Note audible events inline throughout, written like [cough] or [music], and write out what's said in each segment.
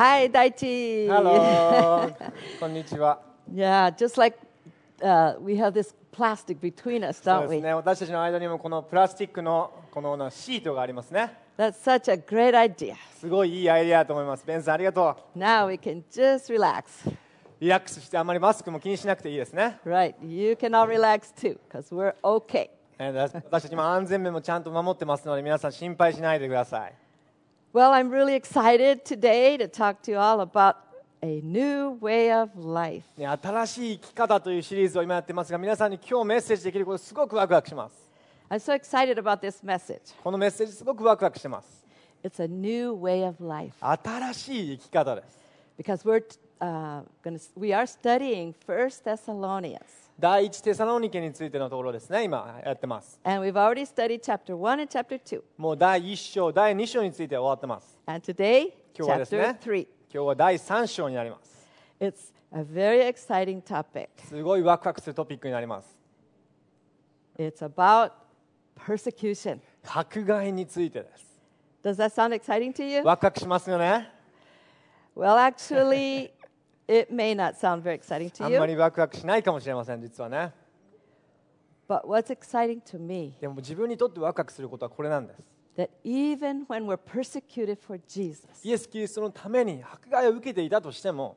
Hi, Daichi. Hello. こんにちは。Yeah, just like uh, we have this plastic between us, そう don't です we? ね。私たちの間にもこのプラスチックのこのシートがありますね。That's such a great idea. すごいいいアイデアだと思います。ベンさんありがと Now we can just relax. う。リラックスしてあんまりマスクも気にしなくていいですね。Right, you can all relax too, because we're okay. えーだ私たちも安全面もちゃんと守ってますので皆さん心配しないでください。Well, I'm really excited today to talk to you all about a new way of life. ね、新しい生き方というシリーズを今やってますが皆さんに今日メッセージできることすごくワクワクします。 I'm so excited about this message. このメッセージすごくワクワクしてます。 It's a new way of life 新しい生き方です。 because we're uh, going to we are studying First Thessalonians. 第一テサロニケについてのところですね、今やってます。And we've already studied chapter 1 and chapter 2. もう第1章、第2章については終わってます。And today, 今日はですね chapter 3. 今日は第3章になります。It's a very exciting topic. すごいワクワクするトピックになります。It's about persecution. 迫害についてです。Does that sound exciting to you? ワクワクしますよね。Well, actually, it may not sound very exciting あ to んま you. りワクワクしないかもしれません、実はね。But what's exciting to me でも自分にとってワクワクすることはこれなんです。that even when we're persecuted for Jesus, イエス・キリストのために迫害を受けていたとしても、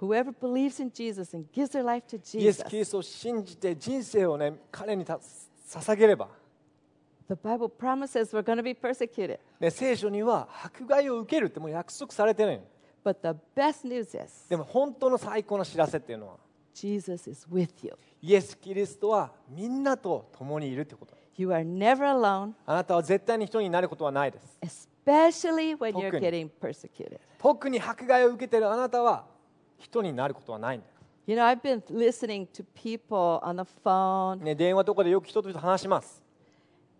whoever believes in Jesus and gives their life to イエス・ Jesus, キリストを信じて人生をね、彼にた捧げれば、the Bible promises we're going to be persecuted. ね、聖書には迫害を受けるってもう約束されてるのよ But the best news is でも本当の最高の知らせっていうのは、Jesus is with you. イエス・キリストはみんなと共にいるってこと。You are never alone, あなたは絶対に人になることはないです。especially when you're 特に。getting persecuted. 特に迫害を受けているあなたは人になることはないんだよ You know, I've been listening to people on the phone, ね、電話とかでよく人と人と話します。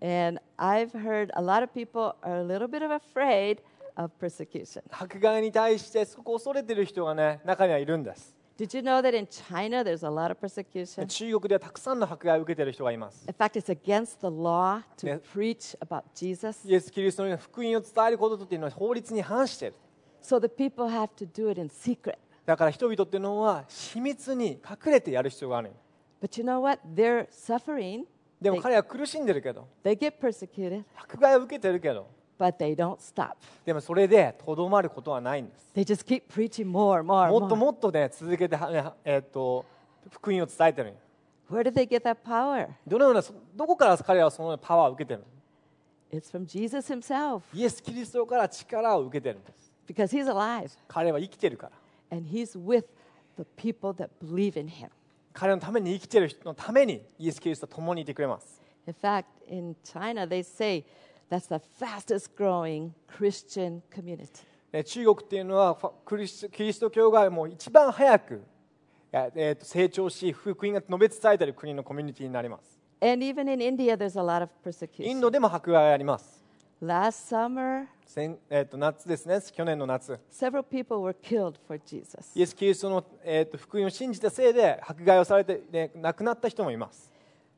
and I've heard a lot of people are a little bit of afraid of persecution. 迫害に対してすごく恐れている人がね、中にはいるんです。Did you know that in China there's a lot of persecution? 中国ではたくさんの迫害を受けている人がいます。In fact, it's against the law to preach about Jesus. イエス・キリストの福音を伝えることっていうのは法律に反している。So the people have to do it in secret. だから人々っていうのは秘密に隠れてやる必要がある。But you know what? They're suffering. でも彼は苦しんでるけど、they get persecuted, 迫害を受けてるけど、but they don't stop. でもそれでとどまることはないんです。They just keep preaching more and more. もっと more. もっとね、続けてえーっと福音を伝えてる Where did they get that power? どのような、どこから彼はそのパワーを受けてるの It's from Jesus himself イエス・キリストから力を受けてるんです。because he's alive 彼は生きてるから。and he's with the people that believe in him. 彼のために生きてる人のためにイエス・キリストは共にいてくれます。In fact, in China, they say that's the fastest growing Christian community. ね中国っていうのはクリスキリスト教がもう一番早く、ええーと成長し、福音が述べ伝えている国のコミュニティになります。And even in India, there's a lot of イン persecution. ドでも迫害があります。Last summer, 先えー、と夏ですね、去年の夏。several people were killed for Jesus. イエス・キリストの、えー、と福音を信じたせいで迫害をされて、ね、亡くなった人もいます。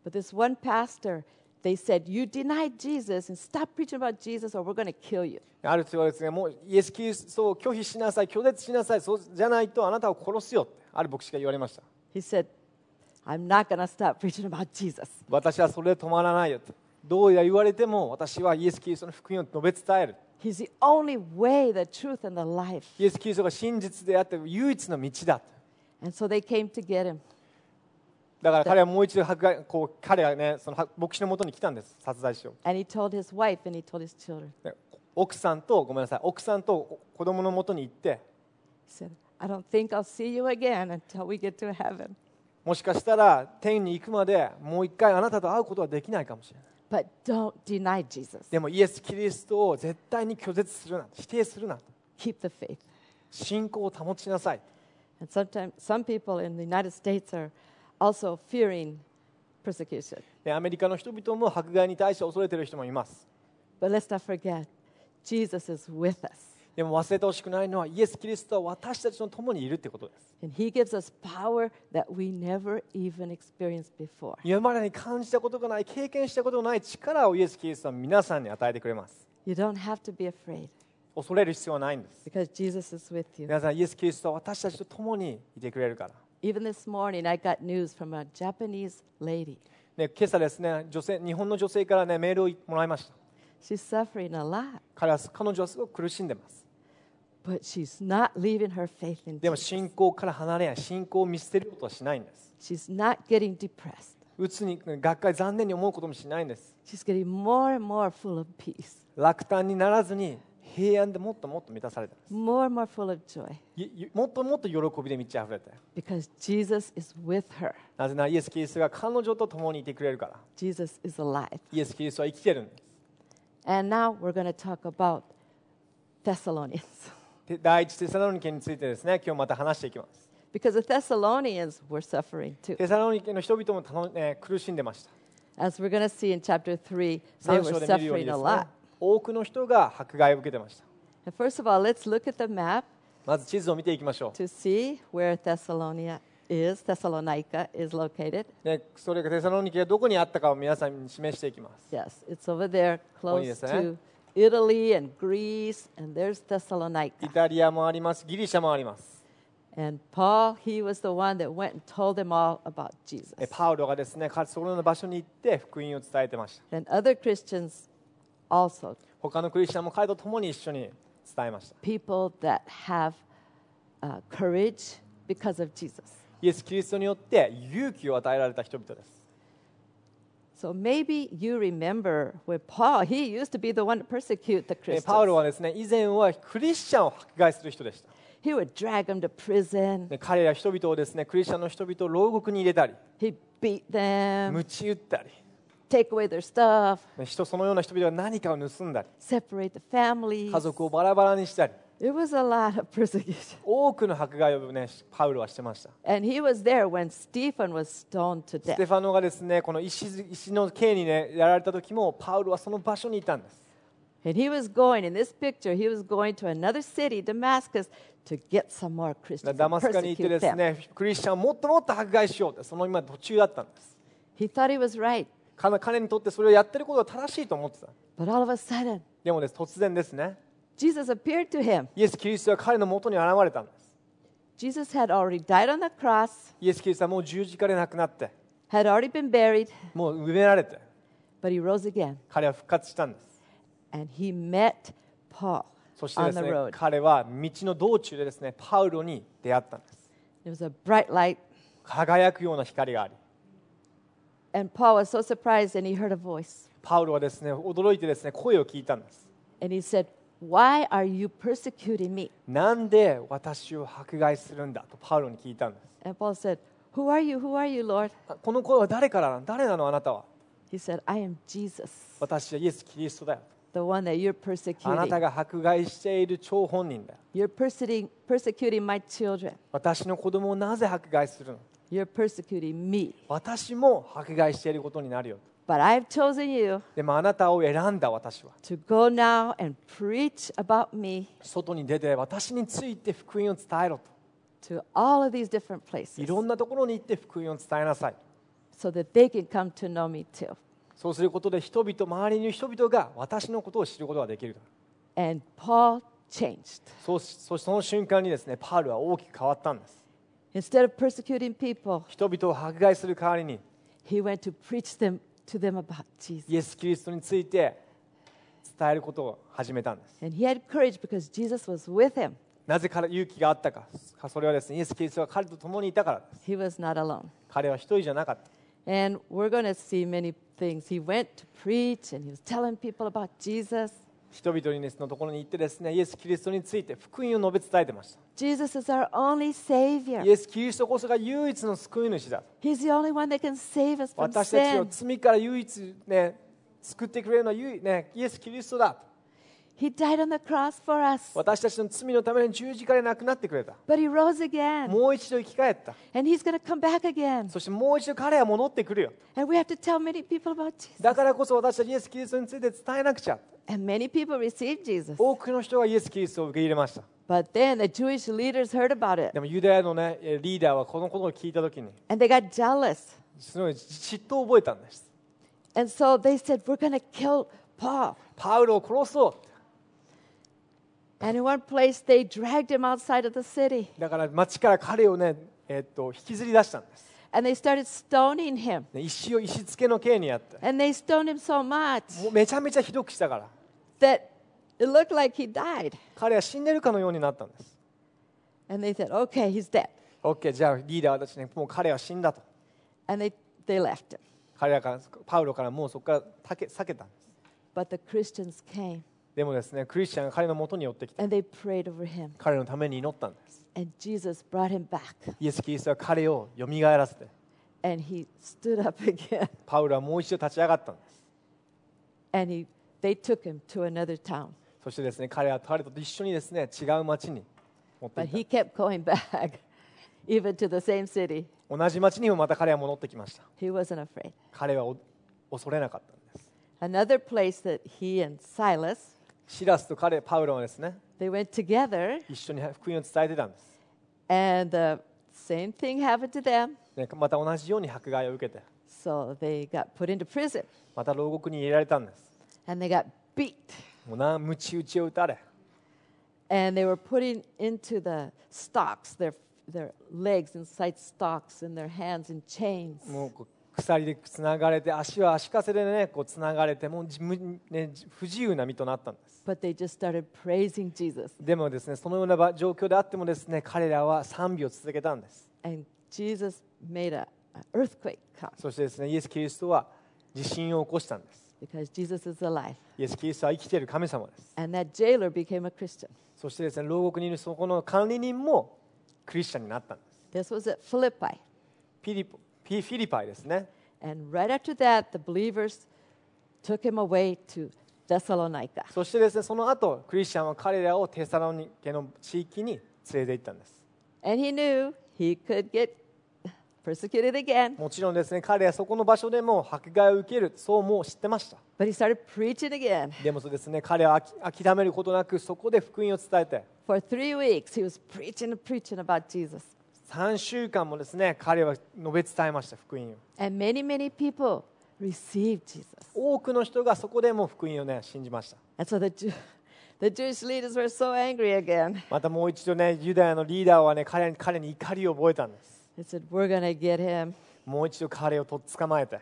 But this one pastor, they said, You denied Jesus and stop preaching about Jesus or we're going to kill you. ある人はですね、もうイエス・キリストを拒否しなさい、拒絶しなさい、そうじゃないとあなたを殺すよって、ある牧師が言われました。He said, I'm not going to stop preaching about Jesus. 私はそれで止まらないよと。どうや言われても私はイエス・キリストの福音を述べ伝える。He's the only way, the truth, and the life. イエス・キリストが真実であって唯一の道だと。And so they came to get him. だから彼はもう一度迫害こう彼はねその牧師のもとに来たんです殺害しを奥さんとごめんなさい奥さんと子供のもとに行ってもしかしたら天に行くまでもう一回あなたと会うことはできないかもしれない。でもイエス・キリストを絶対に拒絶するな否定するな信仰を保ちなさい。also fearing persecution. ね、アメリカの人々も迫害に対して恐れている人もいます。でも忘れてほしくないのは、イエス・キリストは私たちと共にいるということです。今までに感じたことがない、経験したことがない力をイエス・キリストは皆さんに与えてくれます。恐れる必要はないんです。みな皆さん、イエス・キリストは私たちと共にいてくれるから。Even this morning, I got news from a Japanese lady. ね、今朝ですね女性日本の女性から、ね、メールをもらいました She's suffering a lot, 彼は彼女はすごく苦しんでます but she's not leaving her faith in でも Jesus. 信仰から離れない信仰を見捨てることはしないんです She's not getting depressed. うつにがっかり残念に思うこともしないんです She's getting more and more full of peace, 落胆にならずに平安でもっともっと満たされてます more and more full of joy いいもっともっと喜びで満ち溢れて because Jesus is with her. なぜならイエス・キリストが彼女と共にいてくれるから Jesus is alive. イエス・キリストは生きてるんです And now we're going to talk about Thessalonians. で第一テサロニケについてですね今日また話していきます Because the Thessalonians were suffering too. テサロニケの人々もたの、えー苦しんでました As we're going to see in chapter 3, they 3 were 章で見るよう suffering に a ですね lot. 多くの人が迫害を受けてました first of all, let's look at the map まず地図を見ていきましょ to see where Thessalonica is, Thessalonica is located. う、ね、それがテサロニケがどこにあったかを皆さんに示していきます Yes, it's over there ここに close ですね。to Italy and Greece, and there's イ Thessalonica. タリアもありますギリシャもあります And Paul, he was the one that went and told them all about Jesus. えパウロがですね彼そのような場所に行って福音を伝えてました And other Christians also, 他のクリスチャンも彼と共に一緒に伝えました people that have uh, courage because of Jesus. イエス・キリストによって勇気を与えられた人々です So maybe you remember when Paul, he used to be the one to persecute the えパウロ Christians. はですね以前はクリスチャンを迫害する人でした He would drag them to prison. で彼ら人々をですねクリスチャンの人々を牢獄に入れたり He'd beat them, 鞭打ったり take away their stuff, ね人そのような人々が何かを盗んだり separate the families. 家族をバラバラにしたり It was a lot of persecution. 多くの迫害をねパウロはしてました And he was there when Stephen was stoned to ステ death. ファノがですねこの石石の刑にねやられた時もパウロはその場所にいたんです And he was going, in this picture, he was going to another city, Damascus, to get some more だ Christians ダ and マスカに行って persecute です them. ねクリスチャンをもっともっと迫害しようってその今途中だったんです He thought he was right. 彼彼にとってそれをやってることは正しいと思ってた But all of a sudden, でもです突然ですね Jesus appeared to him. イエス・キリストは彼のもとに現れたんです Jesus had already died on the cross, イエス・キリストはもう十字架で亡くなって had already been buried, もう埋められて but he rose again. 彼は復活したんです And he met Paul そしてで on す the ね road. 彼は道の道中でですねパウロに出会ったんです There was a bright light, 輝くような光があり and Paul was so surprised, and he heard a voice. パウロはですね驚いてですね声を聞いたんです And he said, Why are you persecuting me? なんで私を迫害するんだとパウロに聞いたんです And Paul said, Who are you? Who are you, Lord? あこの声は誰からなの誰なのあなたは He said, I am Jesus, 私はイエス・キリストだよ the one that you're あなた persecuting. が迫害している張本人だよ You're persecuting, persecuting my children. 私の子供をなぜ迫害するの You're persecuting me. 私も迫害していることになるよ But I've chosen you でもあなたを選んだ私は to go now and preach about me 外に出て私について福音を伝えろ to all of these different と places いろんなところに行って福音を伝えなさい so that they can come to know me too. そうすることで人々周りにいる人々が私のことを知ることができる And Paul changed. そうそその瞬間にですねパウルは大きく変わったんです Instead of persecuting people, 人々を迫害する代わりに he went to preach them to them about Jesus. イエス・キリストについて伝えることを始めたんです And he had courage because Jesus was with him. なぜ彼勇気があったかそれはですねイエス・キリストが彼と共にいたからです He was not alone. 彼は一人じゃなかった And we're going to see many things. He went to preach and he was telling people about Jesus. 人々にですのところに行ってですねイエス・キリストについて福音を述べ伝えてました Jesus is our only Savior. イエス・キリストこそが唯一の救い主だ He's the only one that can save us from 私たちを sin. 罪から唯一ね救ってくれるのは唯ねイエス・キリストだ He died on the cross for us, 私たちの罪のために十字架で亡くなってくれた but He rose again. もう一度生き返った And He's going to come back again. そしてもう一度彼は戻ってくるよ And we have to tell many people about Jesus. だからこそ私たちイエス・キリストについて伝えなくちゃ And many people received Jesus. 多くの人がイエス・キリストを受け入れました But then the Jewish leaders heard about it でもユダヤの、ね、えリーダーはこのことを聞いた時に and they got jealous. すごい嫉妬を覚えたんです And so they said, We're going to kill Paul. パウロを殺そう And in one place, they dragged him outside of the city だから町から彼をね、えっと引きずり出したんです、and they started stoning him. ね石を石付けの刑にやって、And they stoned him so much めちゃめちゃひどくしたから、that it looked like he died. 彼は死んでるかのようになったんです。And they said, okay, he's dead. OK、じゃあリーダーたちね、もう彼は死んだと。And they, they left him. 彼らから、パウロからもうそこから避け避けたんです。But the Christians came でもですね、クリスチャンが彼の元に寄ってきて、and they prayed over him. 彼のために祈ったんです。And Jesus brought him back. イエス・キリストは彼を蘇らせて、And he stood up again. パウロはもう一度立ち上がったんです。And he, they took him to another town. そしてですね、彼は彼と一緒にですね、違う町に持って But いっ he kept going back, even to the same city. た。同じ町にもまた彼は戻ってきました。He wasn't afraid. 彼はお恐れなかったんです。Another place that he and Silas, シラスと彼、パウロはですね、they went together, 一緒に福音を伝えてたんです。and the same thing happened to them. ね、また同じように迫害を受けて、So they got put into prison, また牢獄に入れられたんです。and they got beat. もうな、むち打ちを打たれ、And they were putting into the stocks, their, their legs inside stocks, and their hands in chains. 鎖でつながれて、足は足かせでね、こうつながれて、もうね、不自由な身となったんです。But they just started praising Jesus. でもですね、そのような場状況であってもですね、彼らは賛美を続けたんです。And Jesus made a, an earthquake come そしてですね、イエス・キリストは地震を起こしたんです。Because Jesus is alive. イエス・キリストは生きている神様です。And that jailer became a Christian. そしてですね、牢獄にいるそこの管理人もクリスチャンになったんです。This was at Philippi. ピリポピフィリパイですね。And right after that, the believers took him away to Thessalonica. そしてですね、その後、クリスチャンは彼らをテサロニケの地域に連れて行ったんです。And he knew he could get persecuted again. もちろんですね、彼はそこの場所でも迫害を受ける、そうもう知ってました。But he started preaching again. でもそうですね、彼はあき諦めることなく、そこで福音を伝えて、For three weeks, he was preaching and preaching about Jesus. 3週間もですね、彼は述べ伝えました、福音を。And many, many people received Jesus. 多くの人がそこでも福音をね、信じました。And so the, the Jewish leaders were so angry again. またもう一度ね、ユダヤのリーダーはね、彼に彼に怒りを覚えたんです。They said, We're going to get him. もう一度彼をとっ捕まえて。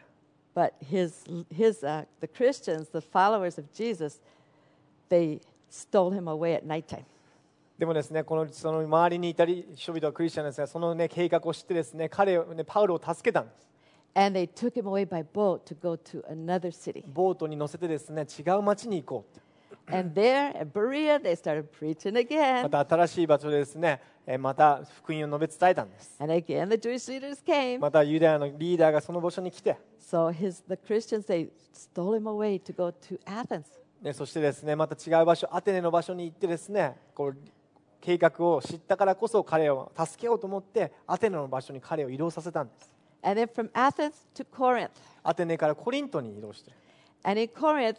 But his, his, uh, the Christians, the followers of Jesus, they stole him away at nighttime. でもですね、このその周りにいたり人々はクリスチャンですが、その、ね、計画を知ってですね、彼を、ね、パウロを助けたんです。 And they took him away by boat to go to another city. ボートに乗せてですね、違う町に行こうって。 また新しい場所でですね、また福音を述べ伝えたんです。And again, the Jewish leaders came. またユダヤのリーダーがその場所に来て。So his, the Christians, they stole him away to go to Athens. ね、そしてですね、また違う場所、アテネの場所に行ってですね、こう計画を知ったからこそ彼を助けようと思って、アテネの場所に彼を移動させたんです。And then from Athens to Corinth. アテネからコリントに移動して。And in Corinth,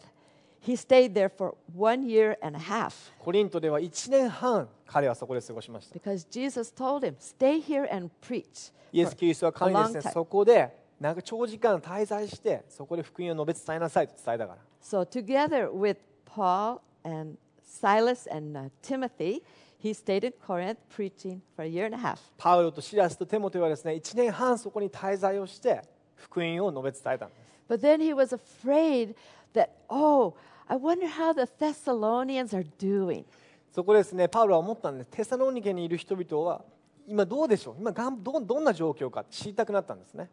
he stayed there for one year and a half コリントでは1年半彼はそこで過ごしました。 because Jesus told him, Stay here and preach. イエス・キリストは彼にです a ね long time. そこでなんか長時間滞在してそこで福音を述べ伝えなさいと伝えたから So together with Paul and Silas and uh, Timothy, he stayed in Corinth preaching for a year and a half. パウロとシラスとテモテはですね1年半そこに滞在をして福音を述べ伝えたんです But then he was afraid that, oh, I wonder how the Thessalonians are doing. そこでですねパウロは思ったんですテサロニケにいる人々は今どうでしょう今がんどどんな状況か知りたくなったんですね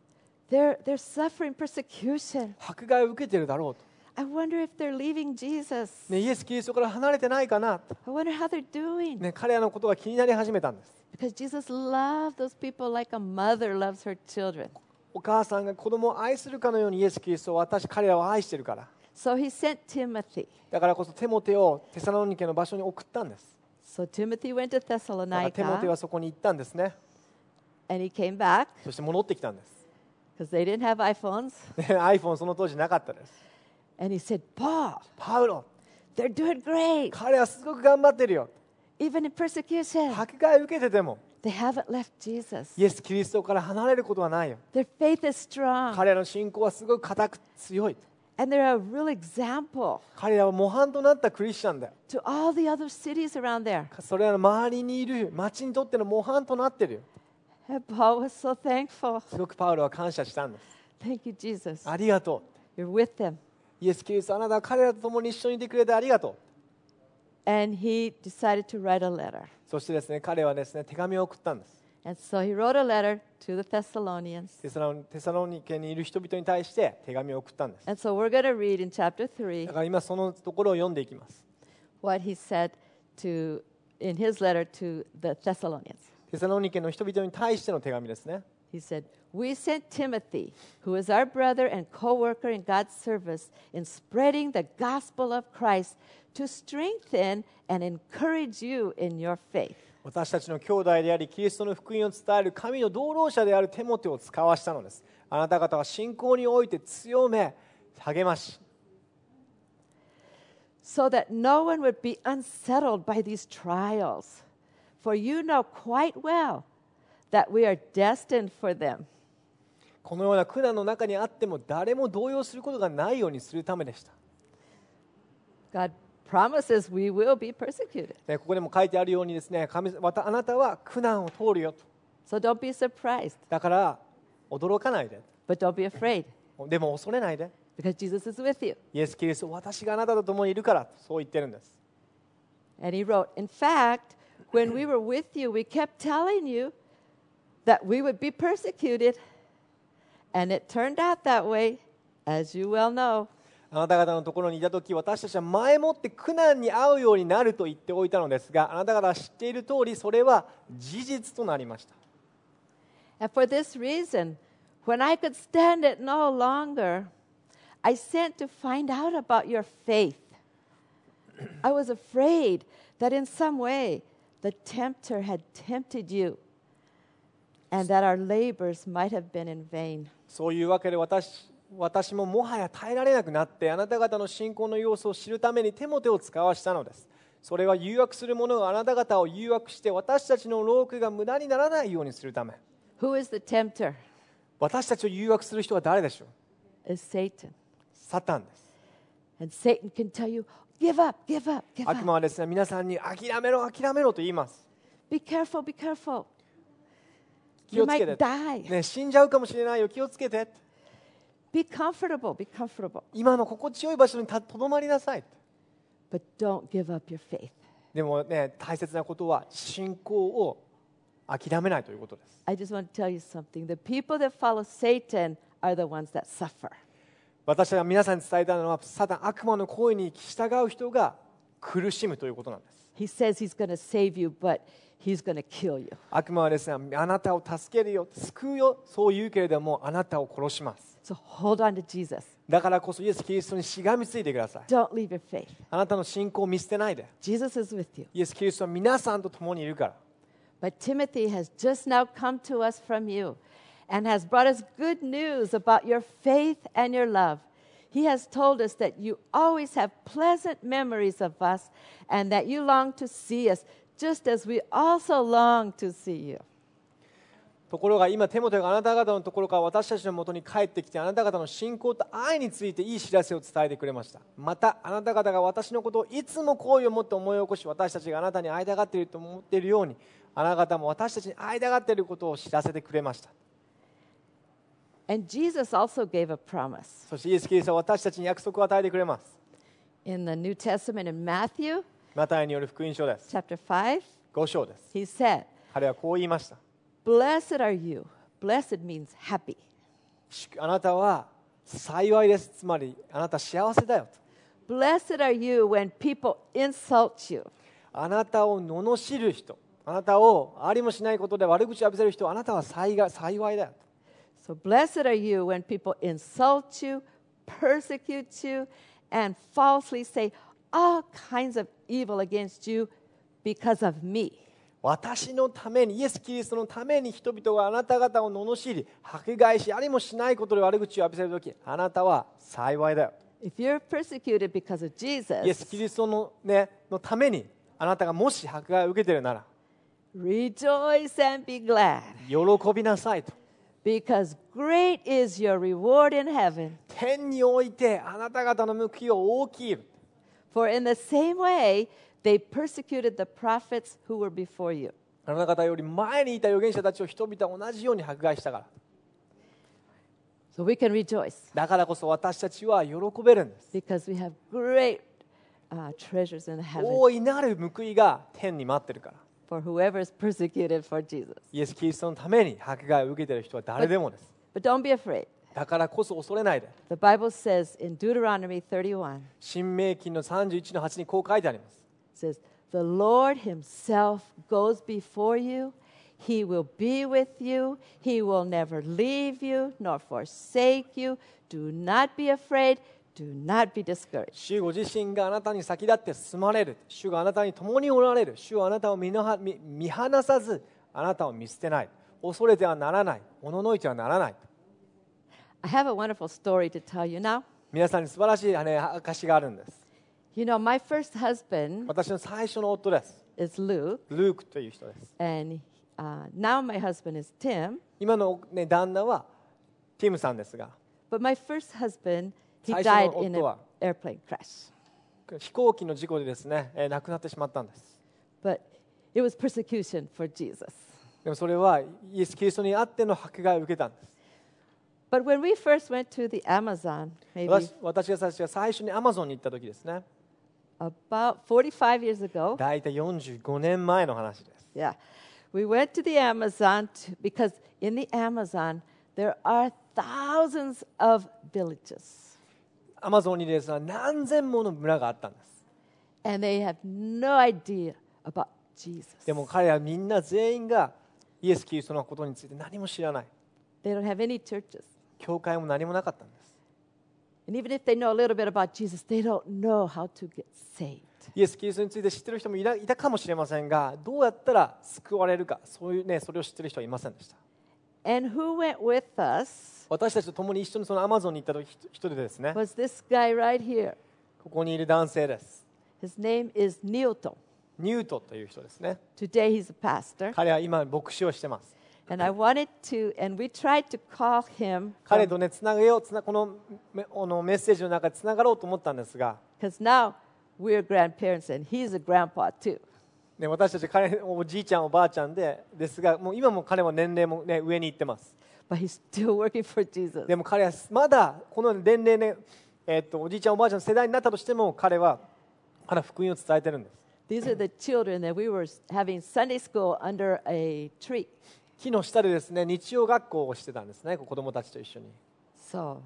They're, they're suffering persecution. 迫害を受けてるだろうと、I wonder if they're leaving Jesus. ね、イエス・キリストから離れてないかなと、I wonder how they're doing. ね、彼らのことが気になり始めたんです Because Jesus loved those people like a mother loves her children. お母さんが子供を愛するかのようにイエス・キリストは私彼らを愛してるから So he sent Timothy. だからこそテモテをテサロニケの場所に送ったんです So Timothy went to だからテモテ Thessalonica はそこに行ったんですね and he came back そして戻ってきたんです because they didn't have iPhones. ね iPhone その当時なかったです And he said, Paul, パウロ they're doing great. 彼はすごく頑張ってるよ Even in persecution, 迫害受けてても they haven't left Jesus. イエス・キリストから離れることはないよ Their faith is strong. 彼らの信仰はすごく固く強い And they're a real example 彼らは模範となったクリスチャンだよ to all the other cities around there. それらの周りにいる町にとっての模範となってるよ And Paul was so thankful. すごくパウロは感謝したんです Thank you, Jesus. ありがと You're with them. うイエス・キリストあなたは彼らと共に一緒にいてくれてありがとう And he decided to write a letter. そしてですね彼はですね手紙を送ったんです And so he wrote a letter to the Thessalonians. テサロテサロニケにいる人々に対して手紙を送ったんです And so we're going to read in chapter だ 3から今そのところを読んでいきます what he said to in his letter to the Thessalonians. テサロニケの人々に対しての手紙ですね He said, We sent Timothy, who is our brother and co worker in God's service in spreading the gospel of Christ, to strengthen and encourage you in your faith. 私たちの兄弟でありキリストの福音を伝える神の同労者であるテモテを使わしたのですあなた方は信仰において強め励まし so that no one would be unsettled by these trials. For you know quite well that we are destined for them. このような苦難の中にあっても誰も動揺することがないようにするためでした God promises we will be persecuted. でここでも書いてあるようにですね神またあなたは苦難を通るよと So don't be surprised, だから驚かないで but don't be afraid でも恐れないで because Jesus is with you. イエス・キリスト私があなたと共にいるからとそう言ってるんです And he wrote, In fact, when we were with you, we kept telling you that we would be persecuted. And it turned out that way, as you well know. あなた方のところにいた時私たちは前もって苦難に遭うようになると言っておいたのですがあなた方は知っている通りそれは事実となりました And for this reason, when I could stand it no longer, I sent to find out about your faith. I was afraid that in some way the tempter had tempted you and that our labors might have been in vain. そういうわけで私私ももはや耐えられなくなってあなた方の信仰の様子を知るためにテモテを使わしたのですそれは誘惑する者があなた方を誘惑して私たちの労苦が無駄にならないようにするため Who is the tempter? 私たちを誘惑する人は誰でしょう？Is Satan. サタンです And Satan can tell you, give up, give up, give 悪 up. 魔はですね皆さんに諦めろ諦めろと言います Be careful, be careful. 気 You をつけ might て、die. ね、死んじゃうかもしれないよ気をつけて Be comfortable, be comfortable. 今の心地よい場所にたとどまりなさい But don't give up your faith. でもね大切なことは信仰を諦めないということです I just want to tell you something. The people that follow Satan are the ones that suffer. 私が皆さんに伝えたのはサタン悪魔の声に従う人が苦しむということなんです He says he's going to save you, but he's going to kill you. 悪魔はですねあなたを助けるよ救うよそう言うけれどもあなたを殺します So hold on to Jesus. だからこそイエス・キリストにしがみついてください Don't leave your faith. あなたの信仰を見捨てないで Jesus is with you. イエス・キリストは皆さんと共にいるから But Timothy has just now come to us from you and has brought us good news about your faith and your love. He has told us that you always have pleasant memories of us and that you long to see us, just as we also long to see you. ところが今、テモテがあなた方のところから私たちのもとに帰ってきて、あなた方の信仰と愛についていい知らせを伝えてくれました。また、あなた方が私のことをいつも好意を持って思い起こし、私たちがあなたに会いたがっていると思っているように、あなた方も私たちに会いたがっていることを知らせてくれました。And Jesus also gave a promise. そしてイエス・キリストは私たちに約束を与えてくれます。In the New Testament in Matthew マタイによる福音書です。chapter 5, 5章です。he said, 彼はこう言いました。Blessed are you. Blessed means happy. あなたは幸いです。つまり、あなた幸せだよと。 Blessed are you when people insult you. あなたを罵る人、あなたをありもしないことで悪口を浴びせる人、あなたは幸い幸いだよと。 So blessed are you when people insult you, persecute you, and falsely say all kinds of evil against you because of me. 私のために、イエス・キリストのために人々があなた方を罵り、迫害し、ありもしないことで悪口を浴びせるとき、あなたは幸いだよ。If you're persecuted because of イエス・キ Jesus, リストの,、ね、のために、あなたがもし迫害を受けているなら、rejoice and be glad 喜びなさいと。because great is your reward in heaven. 天においてあなた方の報いは大きい For in the same way, they persecuted the prophets who were before you. あなた方より前にいた預言者たちを人々は同じように迫害したから So we can rejoice だからこそ私たちは喜べるんです because we have great uh, treasures in heaven 大いなる報いが天に待ってるから for whoever is persecuted for Jesus. イエス・キリストのために迫害を受けている人は誰でもです But don't be afraid. だからこそ恐れないで The Bible says in Deuteronomy 31, 新明記の31の8にこう書いてあります says, The Lord Himself goes before you. He will be with you. He will never leave you nor forsake you. Do not be afraid. Do not be discouraged. 主ご自身があなたに先立って進まれる主があなたに共におられる主はあなたを見のは見見放さずあなたを見捨てない恐れてはならないおののいてはならない I have a wonderful story to tell you now. 皆さんに素晴らしい、ね、証があるんです You know, my first husband 私の最初の夫です is Luke, ルークという人です and uh, now my husband is Tim. 今の、ね、旦那はティムさんですが But my first husband, he 最初の died in 夫は an airplane crash. 飛行機の事故でですね、えー亡くなってしまったんです But it was persecution for Jesus. でもそれはイエス・キリストにあっての迫害を受けたんです But when we first went to the Amazon, maybe 私私が最初最初にアマゾンに行った時ですね about 45 years ago, 大体45年前の話です yeah, we went to the Amazon to, because in the Amazon there are thousands of villages, アマゾンにですね何千もの村があったんです and they have no idea about Jesus. でも彼らみんな全員がイエス・キリストのことについて何も知らない They don't have any churches. 教会も何もなかったんですイエス・キリストについて知ってる人もいた,かもしれませんが、どうやったら救われるか、そ,ういう、ね、それを知ってる人はいませんでした。私たちと共に一緒にアマゾンに行った人ですね、ここにいる男性です。ニュートという人ですね。彼は今、牧師をしています。And I wanted to, and we tried to call him 彼とねつなげようつなこのめあのメッセージの中でつながろうと思ったんですが because now we're grandparents and he's a grandpa too. ね、私たち彼おじいちゃんおばあちゃんでですがもう今も彼は年齢も、ね、上に行ってます But he's still working for Jesus. でも彼はまだこの年齢ね、えっとおじいちゃんおばあちゃんの世代になったとしても彼はまだ福音を伝えてるんです These are the children that we were having Sunday school under a tree. 木の下でですね日曜学校をしてたんですね子供たちと一緒に So,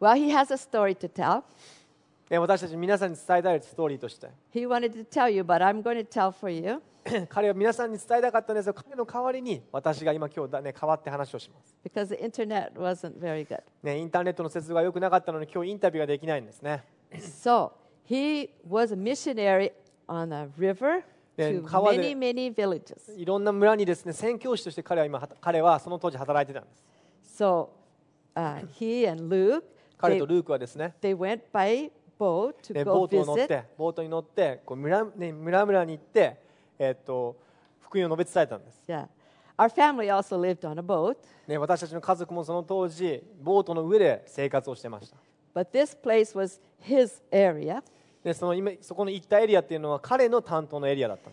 well, he has a story to tell. で私たち皆さんに伝えたいストーリーとして He wanted to tell you, but I'm going to tell for you. [coughs] 彼は皆さんに伝えたかったんですが彼の代わりに私が今今日だ、ね、代わって話をします、because the internet wasn't very good. ね、インターネットの接続が良くなかったので今日インタビューができないんですね So he was a missionary on a river で川でいろんな村にですね宣教師として彼は,今彼はその当時働いてたんです。So, uh, he and Luke, 彼とルークはですね、they went by boat to ボートに乗って、ボートに乗ってこう村、ね、村々に行って、えーと、福音を述べ伝えたんです。Yeah. Our family also lived on a boat. ね、私たちの家族もその当時、ボートの上で生活をしてました。But this place was his area. でその今そこの行ったエリアっていうのは彼の担当のエリアだった。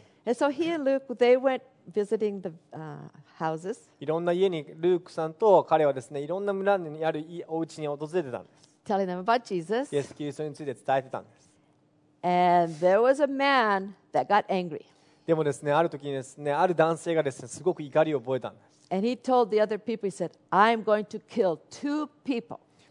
いろんな家にルークさんと彼はですねいろんな村にあるお家に訪れてたんです。で。もですね、ある時ですね、ある男性がですね、すごく怒りを覚えた。And he told the other people said, I'm going to kill two people.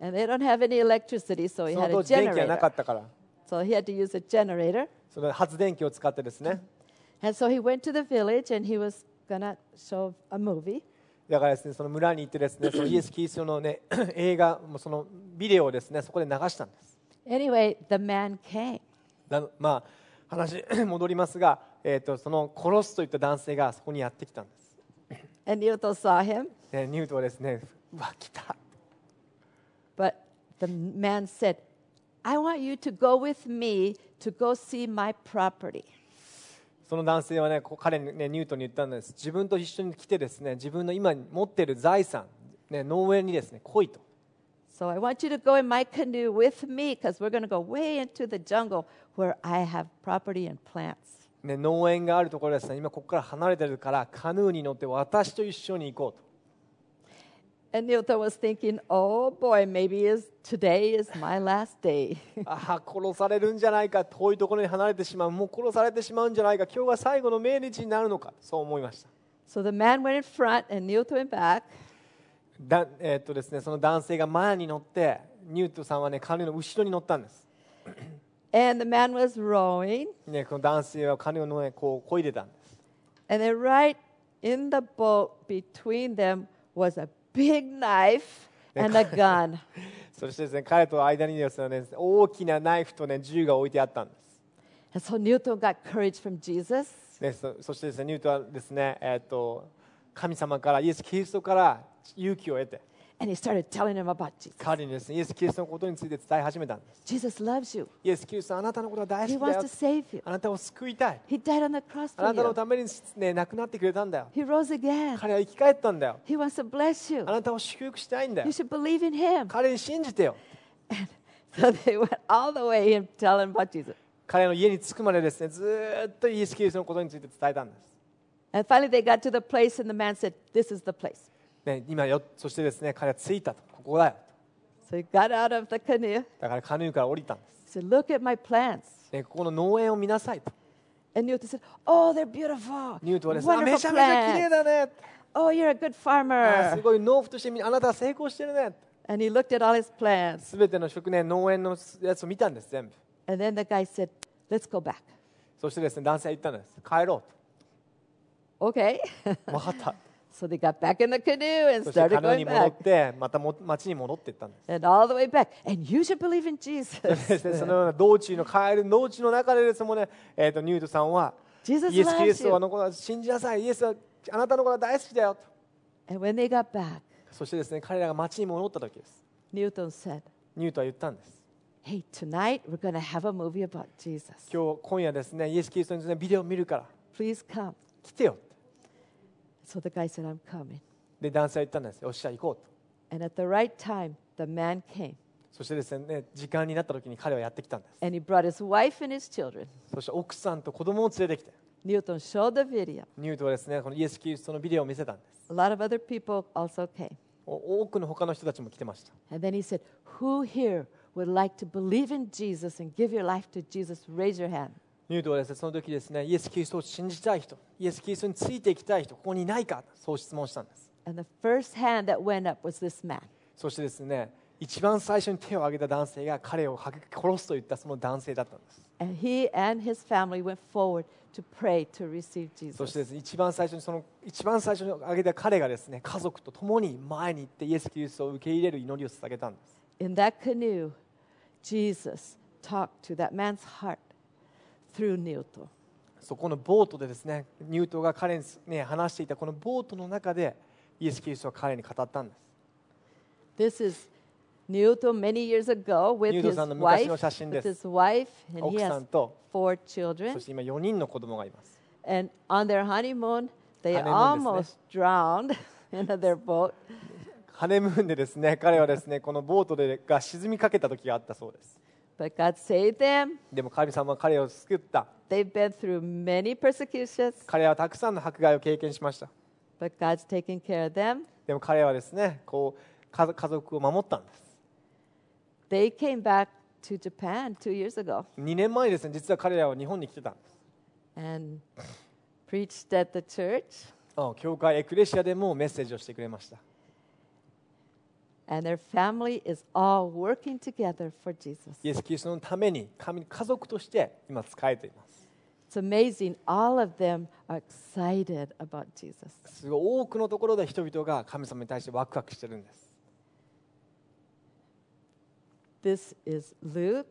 And they don't have any electricity, so he その had 当 a 時電気がなか generator. ったから So he had to use a generator. その発電機を使ってですね And so he went to the village and he was going to show a movie. だからですねその村に行ってですねそのイエス・キリストの、ね、映画もそのビデオをですねそこで流したんです Anyway, the man came. なまあ話戻りますが、えー、とその殺すといった男性がそこにやってきたんです、And Newton saw him, でニュートはですねうわ来た the man said, I want you to go with me to go see my property. その男性はね彼にねニュートンに言ったんです自分と一緒に来てですね自分の今持っている財産、ね、農園にですね来いと So I want you to go in my canoe with me because we're going to go way into the jungle where I have property and plants. ね、農園があるところですね今ここから離れてるからカヌーに乗って私と一緒に行こうと And Newton was thinking, oh boy, maybe is, today is my last day. ああ殺されるんじゃないか遠いところに離れてしまうもう殺されてしまうんじゃないか今日が最後の命日になるのかそう思いました so the man went in front and Newton went back. だ、えーっとですね、その男性が前に乗ってニュートさんはねカヌーの後ろに乗ったんです、And the man was rowing. ね、この男性はカヌーのねこう漕いでたんです And then right in the boat between them was a big knife and a gun. [laughs] そしてですね彼と間にですね大きなナイフとね銃が置いてあったんです、And so Newton got courage from Jesus. ね、そそしてですねニュートはですね、えーっと神様からイエス・キリストから勇気を得て And he started telling him about Jesus. 彼にですねイエス・キリストのことについて伝え始めたんです Jesus loves you. イエス・キリストあなたのことが大 He 好きだ wants よ to save you. あなたを救いたい He died on the cross あ for なたの you. ために、ね、亡くなってくれたんだよ He rose again. 彼は生き返ったんだよ He wants to bless you. あなたを祝福したいんだ You よ should believe in him. 彼に信じてよ So they [laughs] went all the way and telling about Jesus. 彼の家に着くまでですねずーっとイエス・キリストのことについて伝えたんです、 And finally they got to the place and the man said, This is the place. ね、今よそしてですね彼は着いたとここだよ So he got out of the canoe. だからカヌーから降りたんです、He said, Look at my plants. ね、ここの農園を見なさいと And Newton said, Oh, they're beautiful. ニュートはですねあ Wonderful めちゃめちゃ綺麗 plants. だね Oh, you're a good あ farmer. すごい農夫としてみあなたは成功してるね And he looked at all his plants. すべての食ね農園のやつを見たんです全部 And then the guy said, Let's go back. そしてですね男性は言ったんです帰ろ Okay. うと分かった so they got back in the canoe and そしてカ started ヌーに going 戻っ back. てまたも町に戻っていったんです And all the way back. And you should believe in Jesus. ですねそのような道中の帰る道中の中でですもね、えー、とニュートさんは Jesus イエス・キリ loves ストは you. のことは信じなさいイエスはあなたのことは大好きだよと And when they got back, そしてですね彼らが町に戻った時です Newton said, ニュートは言ったんです Hey, tonight we're going to have a movie about Jesus. 今日今夜ですねイエス・キリストについてビデオを見るから Please come. 来てよって So the guy said, I'm coming. で男性は言ったんですよっしゃ行こうと And at the right time, the man came. そしてですね時間になった時に彼はやってきたんです And he brought his wife and his children. そして奥さんと子供を連れてきて Newton showed the video. ニュートはですねこのイエス・キリストのビデオを見せたんです A lot of other people also came. お多くの他の人たちも来てました And then he said, Who here would like to believe in Jesus and give your life to Jesus? Raise your hand. ニュートはですねその時ですねイエス・キリストを信じたい人イエス・キリストについていきたい人ここにいないかそう質問したんです And the first hand that went up was this man. そしてですね一番最初に手を挙げた男性が彼を殺すと言ったその男性だったんです And he and his family went forward to pray to receive そし Jesus. てですね一番最初にその一番最初に挙げた彼がですね家族と共に前に行ってイエス・キリストを受け入れる祈りを捧げたんです In that canoe, Jesus talked to that man's heart through Newton. そこのボートでですねニュートが彼に、ね、話していたこのボートの中でイエス・キリストは彼に語ったんです This is Newton many years ago with ニュート his さんの昔 wife, の写真で with す his wife, and he 奥さ has んと four そ children. して今4人の子供がいます And on their honeymoon, they almost drowned in their boat. ハネムーンでですね彼はですねこのボートでが沈みかけた時があったそうです But God saved them. でも神様は彼を救った They've been through many persecutions, 彼はたくさんの迫害を経験しました but God's taking care of them. でも彼はですねこう家家族を守ったんです They came back to Japan two years ago 2年前にですね実は彼らは日本に来てたんです and preached at the church. あ教会エクレシアでもメッセージをしてくれました And their family is all working together for Jesus. イエス・キリストのために神家族として今仕えています It's amazing. All of them are excited about Jesus. すごい多くのところで人々が神様に対してワクワクしてるんです This is Luke,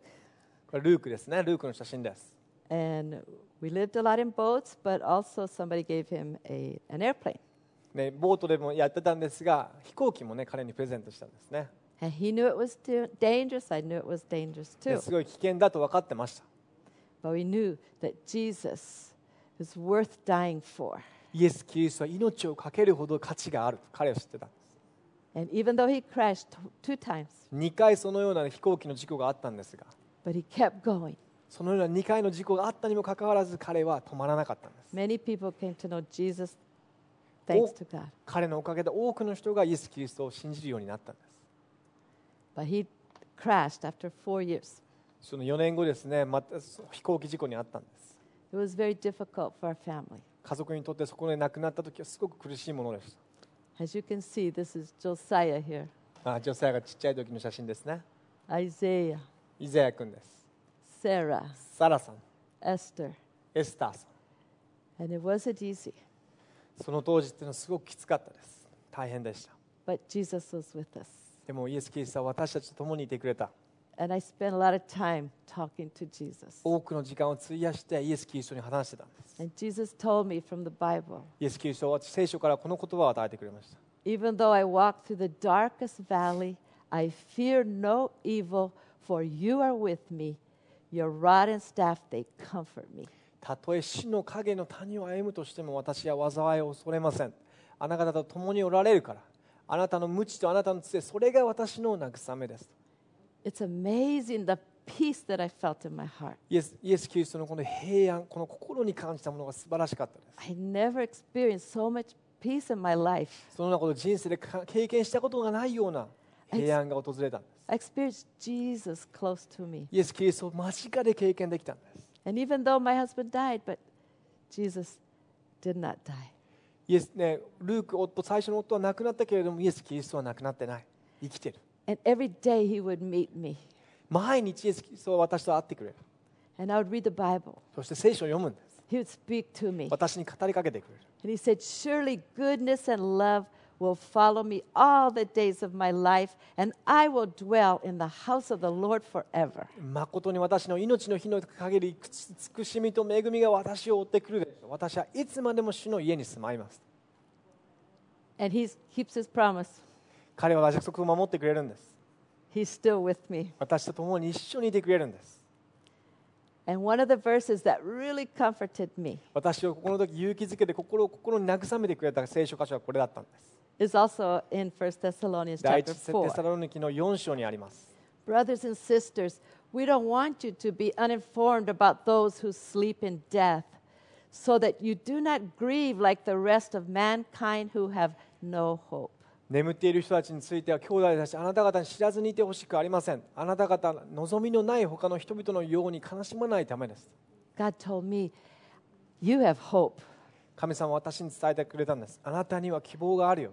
これルークですねルークの写真です and we lived a lot in boats, but also somebody gave him a, an airplane. ね、ボートでもやってたんですが、飛行機もね、彼にプレゼントしたんですね。すごい危険だと分かってました。イエス・キリストは命を懸けるほど価値があると彼は知ってたんです。二2回そのような飛行機の事故があったんですが、そのような2回の事故があったにもかかわらず彼は止まらなかったんです。彼のおかげで多くの人がイエス・キリストを信じるようになったんです。その4年後ですね、また飛行機事故にあったんです。家族にとってそこで亡くなった時はすごく苦しいものです。あ。あ、ジョサイアがちっちゃい時の写真ですね。Isaiah. イザヤ君です。セラサラさん。エスターエスターさん。And it was easy. その当時っていうのはすごくきつかったです大変でした but Jesus was with us. でもイエス・キリストは私たちと共にいてくれた And I spent a lot of time talking to Jesus. 多くの時間を費やしてイエス・キリストに話してたんです And Jesus told me from the Bible イエス・キリストは聖書からこの言葉を与えてくれました even though I walk through the darkest valley, I fear no evil, for you are with me. Your rod and staff, they comfort me. たとえ死の影の谷を歩むとしても私は災いを恐れませんあなた方と共におられるからあなたの無知とあなたの杖それが私の慰めです It's amazing the peace that I felt in my heart. イエスイエス・キリストのこの平安この心に感じたものが素晴らしかったです I never experienced so much peace in my life. そのようなことを人生でか経験したことがないような平安が訪れたんです I experienced Jesus close to me. イエス・キリストを間近で経験できたんです And even though my husband died, but Jesus did not die. イエスねルーク夫最初の夫は亡くなったけれどもイエス・キリストは亡くなってない生きてる And every day he would meet me. 毎日イエス・キリストは私と会ってくれる And I would read the Bible. そして聖書を読むんです He would speak to me. 私に語りかけてくれる And he said, Surely goodness and love will follow me all the days of my life, and I will dwell in the house of the Lord forever. 誠に私の命の日の限り慈しみと恵みが私を追ってくるでしょう私はいつまでも主の家に住まいます And he keeps his promise. 彼は約束を守ってくれるんです He's still with me. 私と共に一緒にいてくれるんです And one of the verses that really comforted me 私をこの時勇気づけて心を心に慰めてくれた聖書箇所はこれだったんです is also in 1 Thessalonians 第 chapter 一テ 4. サロニキの4章にあります Brothers and sisters, we don't want you to be uninformed about those who sleep in death, so that you do not grieve like the rest of mankind who have no hope. 眠っている人たちについては兄弟たちあなた方に知らずにいてほしくありませんあなた方望みのない他の人々のように悲しまないためです God told me, You have hope, 神様は私に伝えてくれたんですあなたには希望があるよ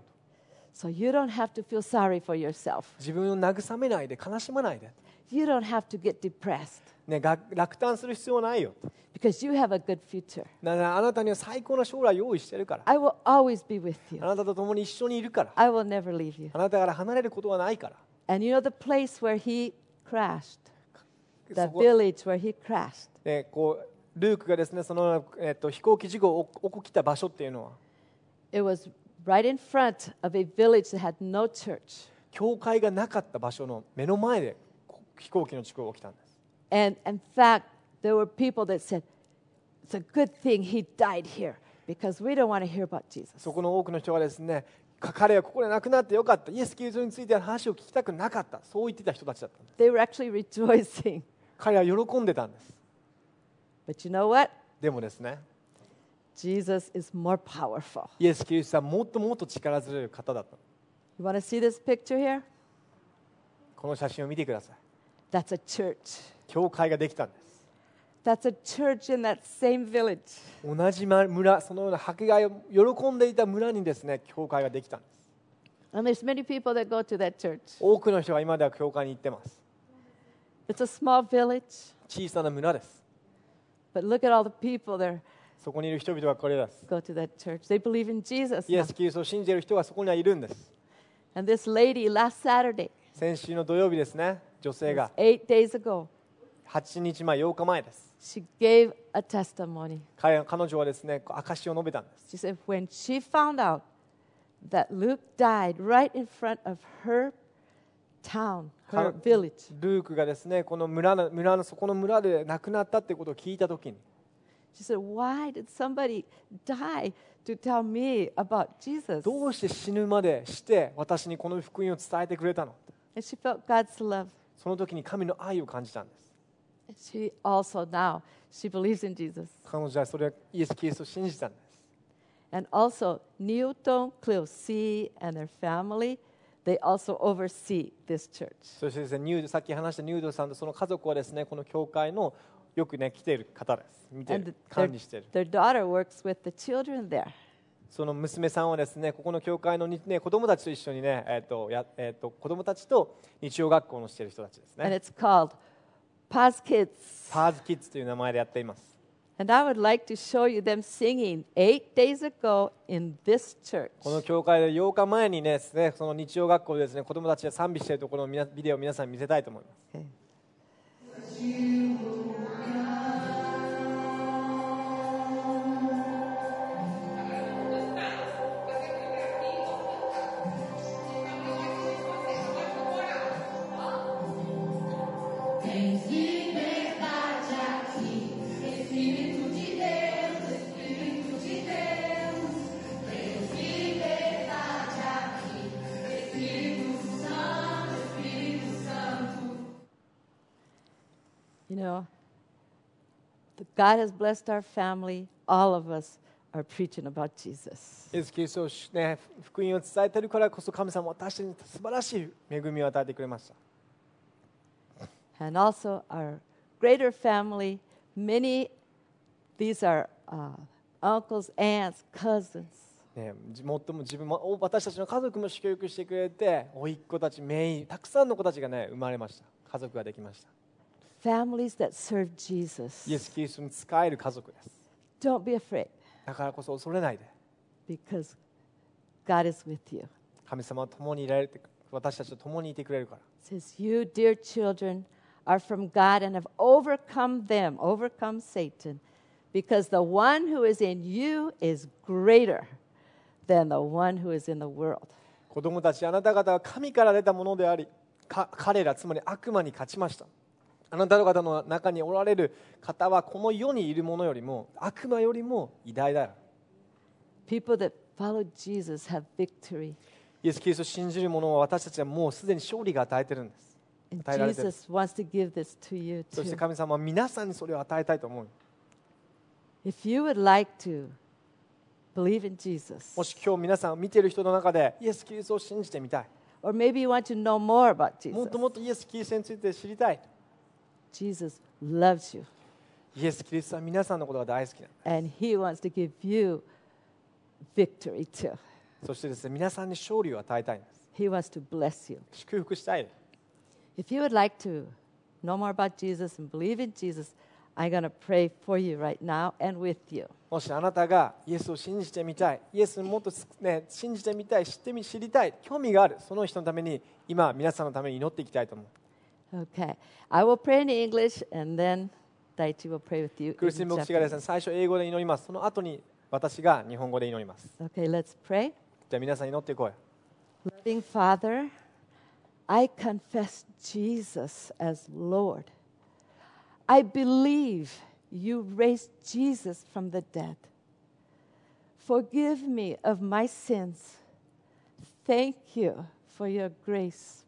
so you don't have to feel sorry for yourself. 自分を慰めないで悲しまないで、You don't have to get depressed ね、が落胆する必要はないよ because you have a good future. なあなたには最高な将来を用意してるから I will always be with you. あなたと共に一緒にいるから I will never leave you. あなたから離れることはないから And you know the place where he crashed, そ the こ village where he crashed. ね、こうルークがですねその、えっと、飛行機事故が起きた場所っていうのは It was right in front of a village that had no church. 教会がなかった場所の目の前でこ飛行機の事故が起きたんです And in fact, there were people that said, It's a good thing he died here because we don't want to hear about Jesus. そこの多くの人がですねか彼はここで亡くなってよかったイエス・キリストについての話を聞きたくなかったそう言ってた人たちだったんです They were actually rejoicing. 彼は喜んでたんです But you know what? でもですね Jesus is more powerful. イエス・キリストはもっともっと力強い方だった You want to see this picture here? この写真を見てください That's a church. 教会ができたんです That's a church in that same village. 同じ村そのような迫害を喜んでいた村にですね教会ができたんです And there's many people that go to that church. 多くの人が今では教会に行ってます It's a small village, 小さな村です But look at all the people that そこにいる人々がこれです。go to that church. They believe in Jesus. イエ.ス・キリストを信じている人がそこにはいるんです。And this lady last Saturday, 先週の土曜日ですね、女性が eight days ago, 8日前、8日前です。she gave a testimony. 彼彼女はですね、証を述べたんです。She said when she found out that Luke died right in front of her town, her village, ルークがですね、この村の村のそこの村で亡くなったってことを聞いたときに、she said, Why did somebody die to tell me about Jesus? どうして死ぬまでして私にこの福音を伝えてくれたの And she felt God's love. その時に神の愛を感じたんです。She also now, she believes in Jesus. 彼女はそれはイエス・キリストを信じたんです。And also, Newton, Cleo C, and their family, they also oversee this church. そしてですね、ニュードさっき話したニュードさんとその家族はですね、この教会のよくね、来ている方です。見てい And る管理している。their daughter works with the children there. その娘さんはですね、ここの教会のに、ね、子供たちと一緒にね、えっ、と、や、えっ、と、子供たちと日曜学校のしている人たちです And ね。it's called Paz Kids. パーズキッズという名前でやっています。And I would like to show you them singing eight days ago in this church. この教会で8日前にね、ねその日曜学校でですね、子供たちが賛美しているところのビデオを皆さんに見せたいと思います。Okay. God has blessed our family. All of us are preaching about Jesus. イエス・キリストを、ね、福音を伝えているからこそ神様は私たちに素晴らしい恵みを与えてくれました。And also our greater family. Many, these are uh, uncles, aunts, cousins. ね、じもっとも自分もお私たちの家族も祝福してくれて甥っ子たちメインたくさんの子たちがね生まれました家族ができました Families that serve Jesus. イエス・キリストに使える家族です Don't be afraid だからこそ恐れないで because God is with you. 神様は共にいられて私たちと共にいてくれるから It says, You, dear children, are from God and have overcome them, overcome Satan, because the one who is in you is greater than the one who is in the world. 子供たちあなた方は神から出たものでありか彼らつまり悪魔に勝ちました あなた方の中におられる方はこの世にいるものよりも悪魔よりも偉大だ People that follow Jesus have victory. イエス・キリストを信じる者は私たちはもうすでに勝利が与えてるんです。そして too. 神様は皆さんにそれを与えたいと思う。If you would like to believe in Jesus, もし今日皆さん見ている人の中でイエス・キリストを信じてみたい。or maybe you want to know more about もっ Jesus, ともっとイエス・キリストについて知りたい Jesus loves you イエス・キリストは皆さんのことが大好きな and he wants to give you victory too. そしてですね皆さんに勝利を与えたいんです He wants to bless you. 祝福したい If you would like to know more about Jesus and believe in Jesus, I'm going to pray for you right now and with you. もしあなたがイエスを信じてみたいイエスをもっと、ね、信じてみたい知ってみ知りたい興味があるその人のために今皆さんのために祈っていきたいと思う Okay. I will pray in English and then Daichi will pray with you. クリスティン in 牧師がですね Japanese. 最初英語で祈りますその後に私が日本語で祈ります Okay, let's pray. じゃあ皆さん祈っていこうよ Loving Father, I confess Jesus as Lord. I believe you raised Jesus from the dead. Forgive me of my sins. Thank you for your grace.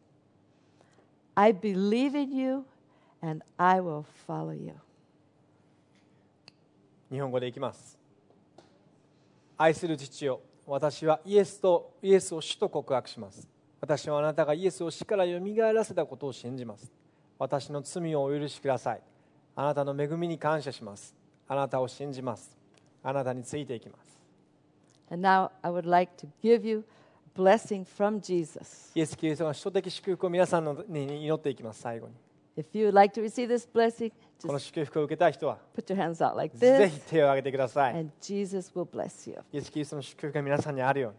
I believe in you and I will follow you. 日本語でいきます。愛する父よ私はイエスとイエスを主と告白します。私はあなたがイエスを死からよみがえらせたことを信じます。私の罪をお許しください。あなたの恵みに感謝します。あなたを信じます。あなたについていきます。And now I would like to give you blessing from Jesus. イエス・キリストが首都的祝福を皆さんのに祈っていきます最後に If you would like to receive this blessing, この祝福を受けたい人は put your hands out like ぜ this, ひ手を挙げてください and Jesus will bless you. イエス・キリストの祝福が皆さんにあるよう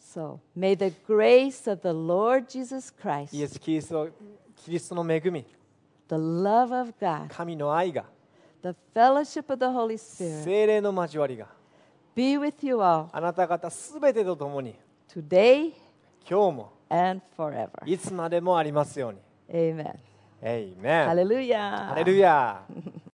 So may the grace of the Lord Jesus に Christ, イエス・キリストキリストの恵み the love of God, 神の愛が the fellowship of the Holy Spirit 精霊の交わりが be with you all あなた方すべてと共に today 今日も and forever. いつまでもありますように Amen. エイメン Hallelujah. ハレルヤ